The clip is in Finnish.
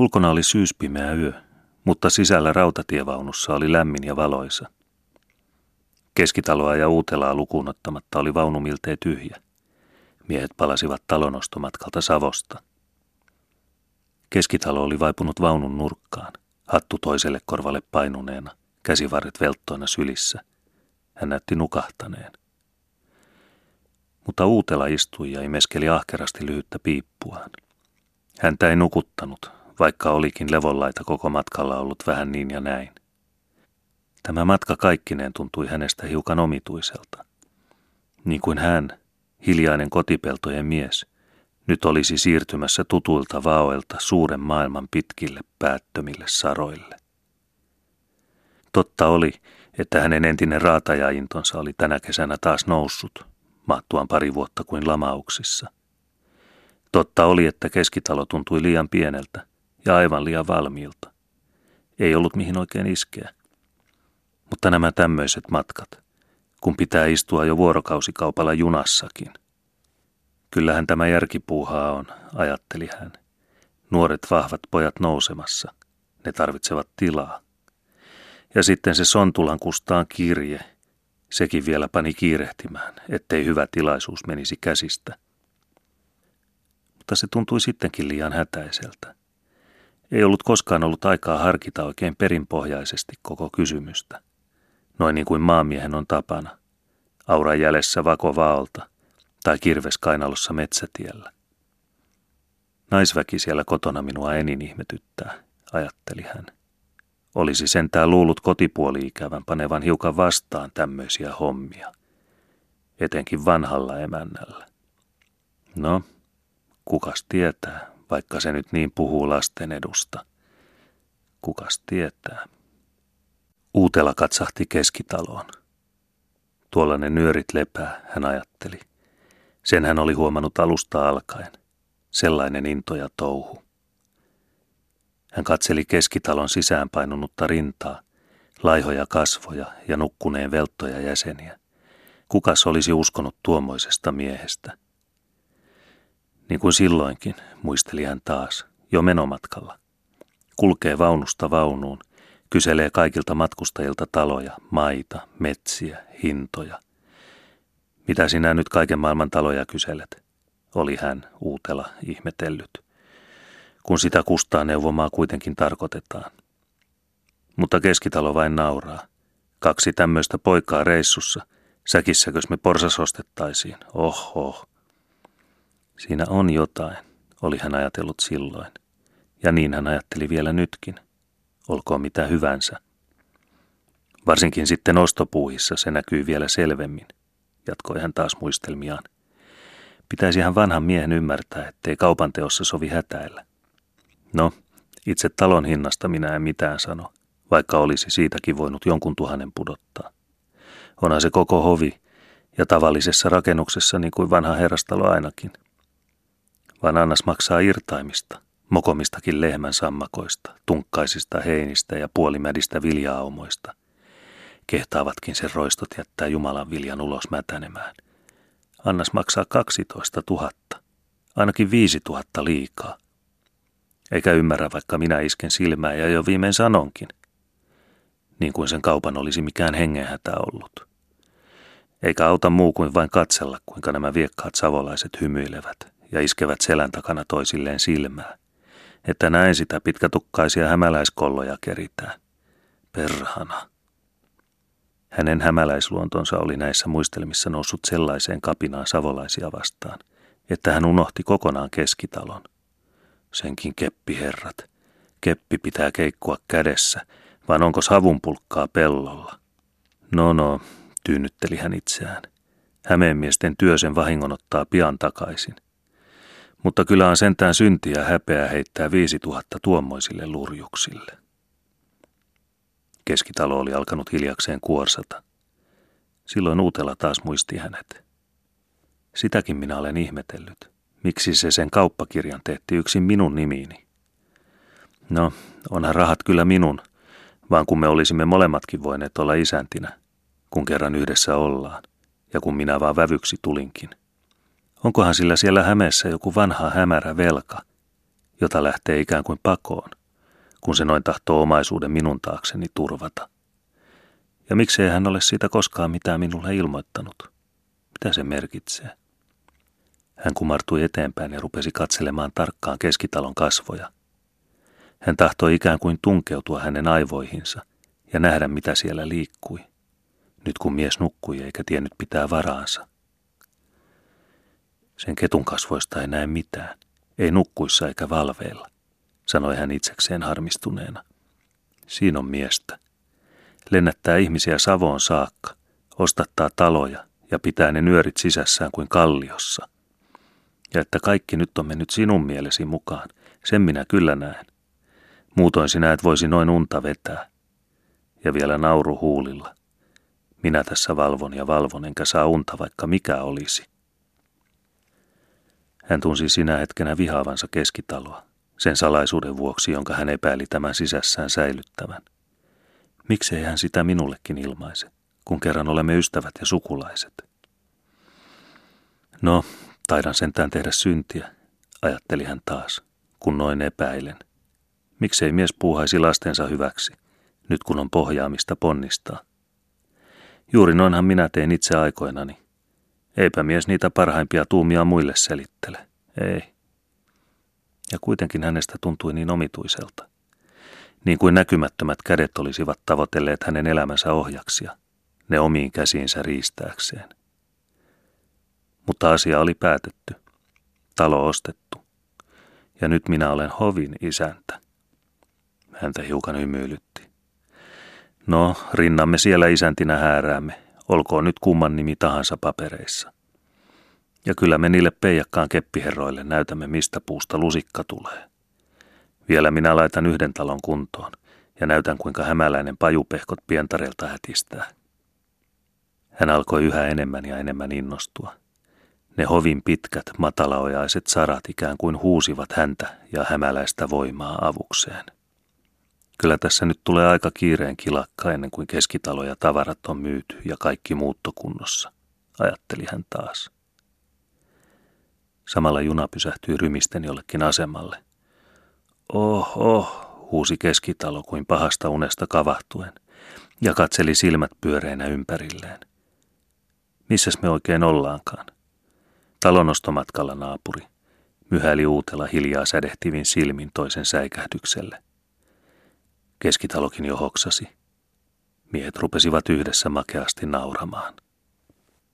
Ulkona oli syyspimeä yö, mutta sisällä rautatievaunussa oli lämmin ja valoisa. Keskitaloa ja uutelaa lukuun ottamatta oli vaunu miltei tyhjä. Miehet palasivat talonostomatkalta Savosta. Keskitalo oli vaipunut vaunun nurkkaan, hattu toiselle korvalle painuneena, käsivarret velttoina sylissä. Hän näytti nukahtaneen. Mutta Uutela istui ja imeskeli ahkerasti lyhyttä piippuaan. Häntä ei nukuttanut, vaikka olikin levonlaita koko matkalla ollut vähän niin ja näin. Tämä matka kaikkineen tuntui hänestä hiukan omituiselta. Niin kuin hän, hiljainen kotipeltojen mies, nyt olisi siirtymässä tutuilta vaoilta suuren maailman pitkille päättömille saroille. Totta oli, että hänen entinen raatajaintonsa oli tänä kesänä taas noussut, mahtuaan pari vuotta kuin lamauksissa. Totta oli, että keskitalo tuntui liian pieneltä ja aivan liian valmiilta. Ei ollut mihin oikein iskeä. Mutta nämä tämmöiset matkat, kun pitää istua jo vuorokausikaupalla junassakin. Kyllähän tämä järkipuuhaa on, ajatteli hän. Nuoret vahvat pojat nousemassa. Ne tarvitsevat tilaa. Ja sitten se Sontulan kustaan kirje. Sekin vielä pani kiirehtimään, ettei hyvä tilaisuus menisi käsistä. Mutta se tuntui sittenkin liian hätäiseltä. Ei ollut koskaan ollut aikaa harkita oikein perinpohjaisesti koko kysymystä. Noin niin kuin maamiehen on tapana. Auran jäljessä vakovaolta tai kirves kainalossa metsätiellä. Naisväki siellä kotona minua enin ihmetyttää, ajatteli hän. Olisi sentään luullut kotipuoli-ikävän panevan hiukan vastaan tämmöisiä hommia. Etenkin vanhalla emännällä. No, kukas tietää, vaikka se nyt niin puhuu lasten edusta. Kukas tietää. Uutela katsahti keskitaloon. Tuollainen nyörit lepää, hän ajatteli. Sen hän oli huomannut alusta alkaen. Sellainen into ja touhu. Hän katseli keskitalon sisäänpainunutta rintaa, laihoja kasvoja ja nukkuneen velttoja jäseniä. Kukas olisi uskonut tuommoisesta miehestä? Niin kuin silloinkin, muisteli hän taas, jo menomatkalla. Kulkee vaunusta vaunuun, kyselee kaikilta matkustajilta taloja, maita, metsiä, hintoja. Mitä sinä nyt kaiken maailman taloja kyselet? Oli hän uutela ihmetellyt. Kun sitä kustaa neuvomaa kuitenkin tarkoitetaan. Mutta keskitalo vain nauraa. Kaksi tämmöistä poikaa reissussa. Säkissäkös me porsas ostettaisiin? Oho. Siinä on jotain, oli hän ajatellut silloin. Ja niin hän ajatteli vielä nytkin. Olkoon mitä hyvänsä. Varsinkin sitten ostopuuhissa se näkyy vielä selvemmin, jatkoi hän taas muistelmiaan. Pitäisi hän vanhan miehen ymmärtää, ettei kaupan teossa sovi hätäillä. No, itse talon hinnasta minä en mitään sano, vaikka olisi siitäkin voinut jonkun tuhannen pudottaa. Onhan se koko hovi ja tavallisessa rakennuksessa niin kuin vanha herrastalo ainakin – vaan annas maksaa irtaimista, mokomistakin lehmän sammakoista, tunkkaisista heinistä ja puolimädistä viljaaumoista. Kehtaavatkin sen roistot jättää Jumalan viljan ulos mätänemään. Annas maksaa 12 tuhatta, ainakin viisi tuhatta liikaa. Eikä ymmärrä, vaikka minä isken silmää ja jo viimein sanonkin. Niin kuin sen kaupan olisi mikään hengenhätä ollut. Eikä auta muu kuin vain katsella, kuinka nämä viekkaat savolaiset hymyilevät ja iskevät selän takana toisilleen silmää, että näin sitä pitkätukkaisia hämäläiskolloja keritään. Perhana. Hänen hämäläisluontonsa oli näissä muistelmissa noussut sellaiseen kapinaan savolaisia vastaan, että hän unohti kokonaan keskitalon. Senkin keppiherrat. Keppi pitää keikkua kädessä, vaan onko savunpulkkaa pellolla? No no, tyynnytteli hän itseään. Hämeenmiesten työ sen vahingon ottaa pian takaisin – mutta kyllä on sentään syntiä häpeä heittää viisi tuhatta tuommoisille lurjuksille. Keskitalo oli alkanut hiljakseen kuorsata. Silloin uutella taas muisti hänet. Sitäkin minä olen ihmetellyt. Miksi se sen kauppakirjan tehti yksin minun nimiini? No, onhan rahat kyllä minun, vaan kun me olisimme molemmatkin voineet olla isäntinä, kun kerran yhdessä ollaan, ja kun minä vaan vävyksi tulinkin. Onkohan sillä siellä Hämeessä joku vanha hämärä velka, jota lähtee ikään kuin pakoon, kun se noin tahtoo omaisuuden minun taakseni turvata. Ja miksei hän ole siitä koskaan mitään minulle ilmoittanut? Mitä se merkitsee? Hän kumartui eteenpäin ja rupesi katselemaan tarkkaan keskitalon kasvoja. Hän tahtoi ikään kuin tunkeutua hänen aivoihinsa ja nähdä, mitä siellä liikkui. Nyt kun mies nukkui eikä tiennyt pitää varaansa. Sen ketun kasvoista ei näe mitään, ei nukkuissa eikä valveilla, sanoi hän itsekseen harmistuneena. Siinä on miestä. Lennättää ihmisiä Savoon saakka, ostattaa taloja ja pitää ne nyörit sisässään kuin kalliossa. Ja että kaikki nyt on mennyt sinun mielesi mukaan, sen minä kyllä näen. Muutoin sinä et voisi noin unta vetää. Ja vielä nauru huulilla. Minä tässä valvon ja valvon, enkä saa unta vaikka mikä olisi. Hän tunsi sinä hetkenä vihaavansa keskitaloa, sen salaisuuden vuoksi, jonka hän epäili tämän sisässään säilyttävän. Miksei hän sitä minullekin ilmaise, kun kerran olemme ystävät ja sukulaiset? No, taidan sentään tehdä syntiä, ajatteli hän taas, kun noin epäilen. Miksei mies puuhaisi lastensa hyväksi, nyt kun on pohjaamista ponnistaa. Juuri noinhan minä tein itse aikoinani. Eipä mies niitä parhaimpia tuumia muille selittele. Ei. Ja kuitenkin hänestä tuntui niin omituiselta. Niin kuin näkymättömät kädet olisivat tavoitelleet hänen elämänsä ohjaksia, ne omiin käsiinsä riistääkseen. Mutta asia oli päätetty. Talo ostettu. Ja nyt minä olen hovin isäntä. Häntä hiukan hymyilytti. No, rinnamme siellä isäntinä hääräämme, olkoon nyt kumman nimi tahansa papereissa. Ja kyllä me niille peijakkaan keppiherroille näytämme, mistä puusta lusikka tulee. Vielä minä laitan yhden talon kuntoon ja näytän, kuinka hämäläinen pajupehkot pientareelta hätistää. Hän alkoi yhä enemmän ja enemmän innostua. Ne hovin pitkät, matalaojaiset sarat ikään kuin huusivat häntä ja hämäläistä voimaa avukseen. Kyllä tässä nyt tulee aika kiireen kilakka ennen kuin keskitalo ja tavarat on myyty ja kaikki muuttokunnossa, ajatteli hän taas. Samalla juna pysähtyi rymisten jollekin asemalle. Oh, oh, huusi keskitalo kuin pahasta unesta kavahtuen ja katseli silmät pyöreinä ympärilleen. Missäs me oikein ollaankaan? Talonostomatkalla naapuri, myhäili uutella hiljaa sädehtivin silmin toisen säikähdykselle – Keskitalokin jo hoksasi. Miehet rupesivat yhdessä makeasti nauramaan.